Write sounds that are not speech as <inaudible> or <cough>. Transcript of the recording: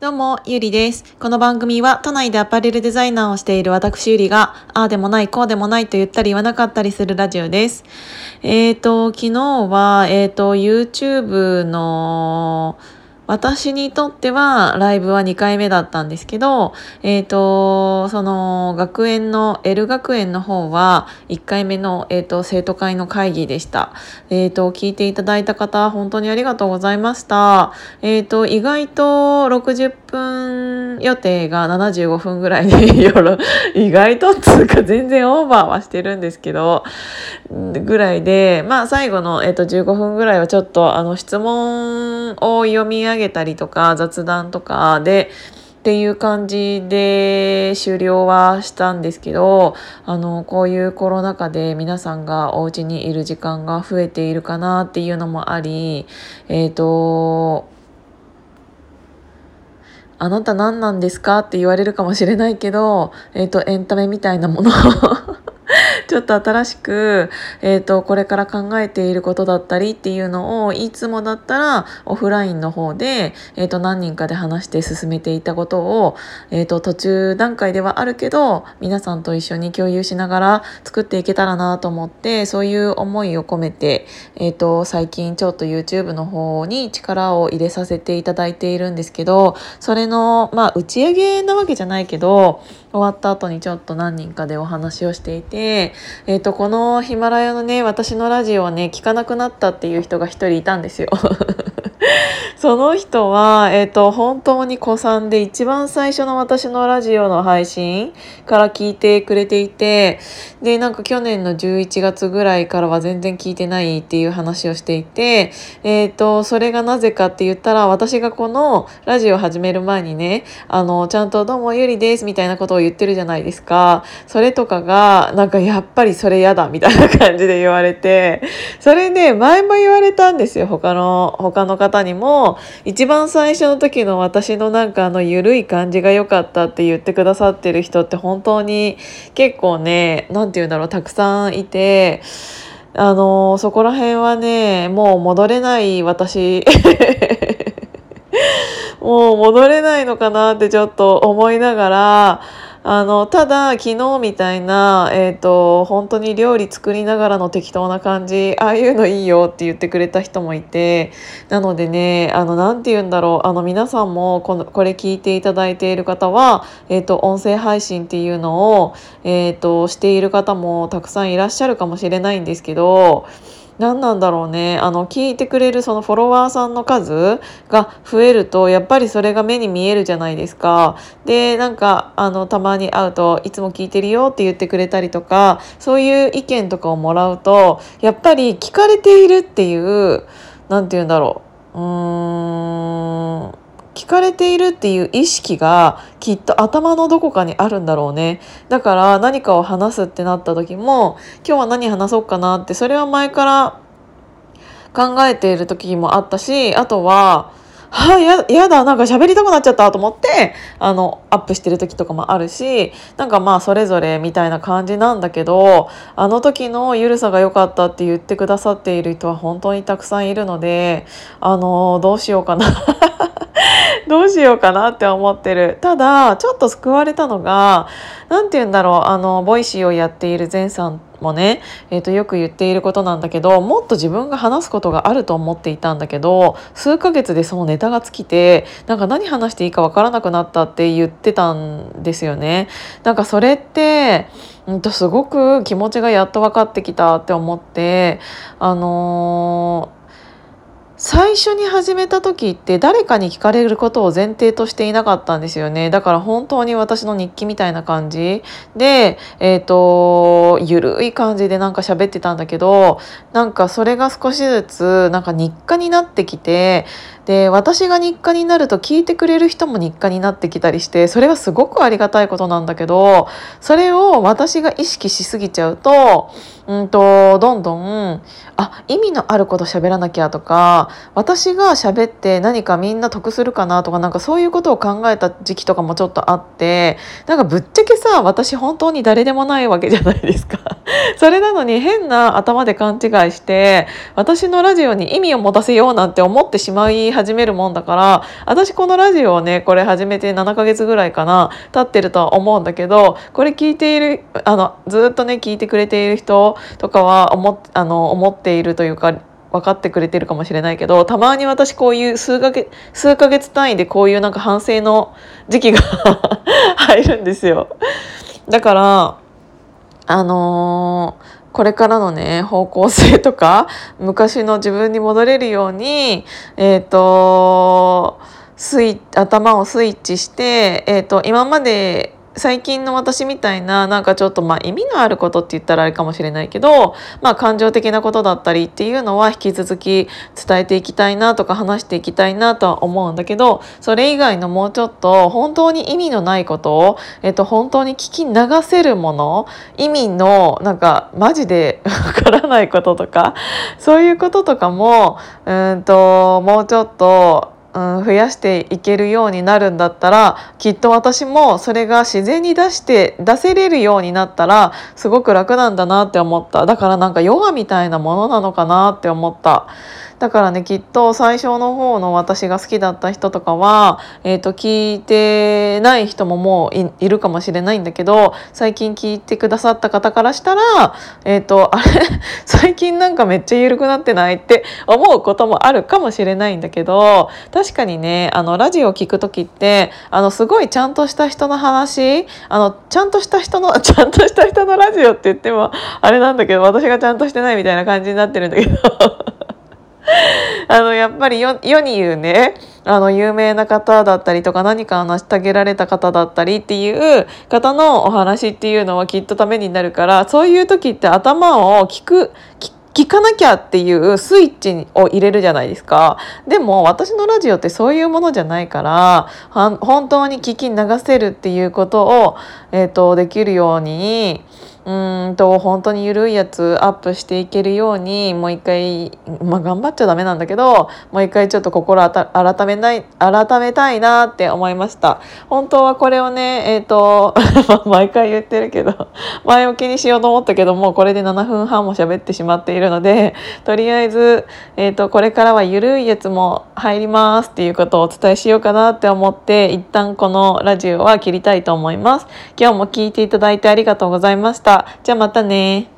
どうも、ゆりです。この番組は都内でアパレルデザイナーをしている私ゆりが、ああでもない、こうでもないと言ったり言わなかったりするラジオです。えっ、ー、と、昨日は、えっ、ー、と、YouTube の、私にとってはライブは2回目だったんですけど、えっ、ー、と、その学園の、L 学園の方は1回目の、え、ー、と、生徒会の会議でした。えっ、ー、と、聞いていただいた方、本当にありがとうございました。えっ、と、意外と60分予定が75分ぐらいで <laughs> 夜、意外とつうか全然オーバーはしてるんですけど、ぐらいで、まあ最後の、えっ、と、15分ぐらいはちょっと、あの、質問を読み上げげたりとか雑談とかでっていう感じで終了はしたんですけどあのこういうコロナ禍で皆さんがお家にいる時間が増えているかなっていうのもありえっ、ー、とあなた何なんですかって言われるかもしれないけど、えっ、ー、と、エンタメみたいなものをちょっと新しく、えっ、ー、と、これから考えていることだったりっていうのを、いつもだったらオフラインの方で、えっ、ー、と、何人かで話して進めていたことを、えっ、ー、と、途中段階ではあるけど、皆さんと一緒に共有しながら作っていけたらなと思って、そういう思いを込めて、えっ、と、最近ちょっと YouTube の方に力を入れさせていただいているんですけど、それの、まあ、打ち上げなわけじゃないけど、終わった後にちょっと何人かでお話をしていて、えっ、ー、と、このヒマラヤのね、私のラジオをね、聞かなくなったっていう人が一人いたんですよ。その人は、えっ、ー、と、本当に子さんで一番最初の私のラジオの配信から聞いてくれていて、で、なんか去年の11月ぐらいからは全然聞いてないっていう話をしていて、えっ、ー、と、それがなぜかって言ったら、私がこのラジオ始める前にね、あの、ちゃんとどうもゆりですみたいなことを言ってるじゃないですか。それとかが、なんかやっぱりそれ嫌だみたいな感じで言われて、それね、前も言われたんですよ。他の、他の方にも、一番最初の時の私のなんかあの緩い感じが良かったって言ってくださってる人って本当に結構ね、何て言うんだろう、たくさんいて、あの、そこら辺はね、もう戻れない私。<laughs> もう戻れないのかなってちょっと思いながら、あの、ただ、昨日みたいな、え、ー、と、本当に料理作りながらの適当な感じ、ああいうのいいよって言ってくれた人もいて、なのでね、あの、なんて言うんだろう、あの、皆さんもこの、これ聞いていただいている方は、え、ー、と、音声配信っていうのを、えっ、ー、と、している方もたくさんいらっしゃるかもしれないんですけど、何なんだろうね。あの聞いてくれるそのフォロワーさんの数が増えるとやっぱりそれが目に見えるじゃないですか。でなんかあのたまに会うといつも聞いてるよって言ってくれたりとかそういう意見とかをもらうとやっぱり聞かれているっていう何て言うんだろう。うーん。聞かれているっていう意識がきっと頭のどこかにあるんだろうね。だから何かを話すってなった時も今日は何話そうかなってそれは前から考えている時もあったしあとははあ、や、やだ、なんか喋りたくなっちゃったと思って、あの、アップしてる時とかもあるし、なんかまあ、それぞれみたいな感じなんだけど、あの時のゆるさが良かったって言ってくださっている人は本当にたくさんいるので、あの、どうしようかな <laughs> どうしようかなって思ってる。ただ、ちょっと救われたのが、何て言うんだろう、あの、 Voicy をやっている前さんもね、えー、とよく言っていることなんだけどもっと自分が話すことがあると思っていたんだけど数ヶ月でそのネタが尽きてなんか何話していいかわからなくなったって言ってたんですよね。なんかそれってうんとすごく気持ちがやっと分かってきたって思ってあのー最初に始めた時って誰かに聞かれることを前提としていなかったんですよね。だから本当に私の日記みたいな感じで、えっ、ー、と、ゆるい感じでなんか喋ってたんだけど、なんかそれが少しずつなんか日課になってきて、で私が日課になると聞いてくれる人も日課になってきたりしてそれはすごくありがたいことなんだけどそれを私が意識しすぎちゃうとうんとどんどんあ意味のあること喋らなきゃとか私が喋って何かみんな得するかなとかなんかそういうことを考えた時期とかもちょっとあってなんかぶっちゃけさ私本当に誰でもないわけじゃないですか。<laughs> それなのに変な頭で勘違いして私のラジオに意味を持たせようなんて思ってしまい始めるもんだから私このラジオをねこれ始めて7ヶ月ぐらいかな経ってるとは思うんだけどこれ聞いているあのずっとね聞いてくれている人とかは思あの思っているというか分かってくれてるかもしれないけどたまに私こういう数ヶ月数ヶ月単位でこういうなんか反省の時期が <laughs> 入るんですよ。だからあのーこれからのね方向性とか昔の自分に戻れるようにえっ、ー、とスイ頭をスイッチして、えーと今まで最近の私みたいななんかちょっとまあ意味のあることって言ったらあれかもしれないけどまあ感情的なことだったりっていうのは引き続き伝えていきたいなとか話していきたいなとは思うんだけどそれ以外のもうちょっと本当に意味のないことを、えっと、本当に聞き流せるもの意味のなんかマジで <laughs> わからないこととかそういうこととかもうんともうちょっとうん、増やしていけるようになるんだったらきっと私もそれが自然に出して出せれるようになったらすごく楽なんだなって思っただからなんかヨガみたいなものなのかなって思った。だからねきっと最初の方の私が好きだった人とかは、えーと、聞いてない人ももういるかもしれないんだけど最近聞いてくださった方からしたら、えーと、あれ？<laughs> 最近なんかめっちゃ緩くなってないって思うこともあるかもしれないんだけど確かにねあのラジオを聞く時ってあのすごいちゃんとした人の話あのちゃんとした人の <laughs> ちゃんとした人のラジオって言ってもあれなんだけど私がちゃんとしてないみたいな感じになってるんだけど。あのやっぱり世に言うねあの有名な方だったりとか何か成し遂げられた方だったりっていう方のお話っていうのはきっとためになるからそういう時って頭を聞く聞かなきゃっていうスイッチを入れるじゃないですか。でも私のラジオってそういうものじゃないから本当に聞き流せるっていうことを、えーとできるようにうんと本当に緩いやつアップしていけるようにもう一回、まあ、頑張っちゃダメなんだけどもう一回ちょっと心改めない改めたいなって思いました。本当はこれをねえっ、<laughs> ー、と毎回言ってるけど前置きにしようと思ったけどもうこれで7分半も喋ってしまっているのでとりあえず、えーと、これからは緩いやつも入りますっていうことをお伝えしようかなって思って一旦このラジオは切りたいと思います。今日も聞いていただいてありがとうございました。じゃあまたね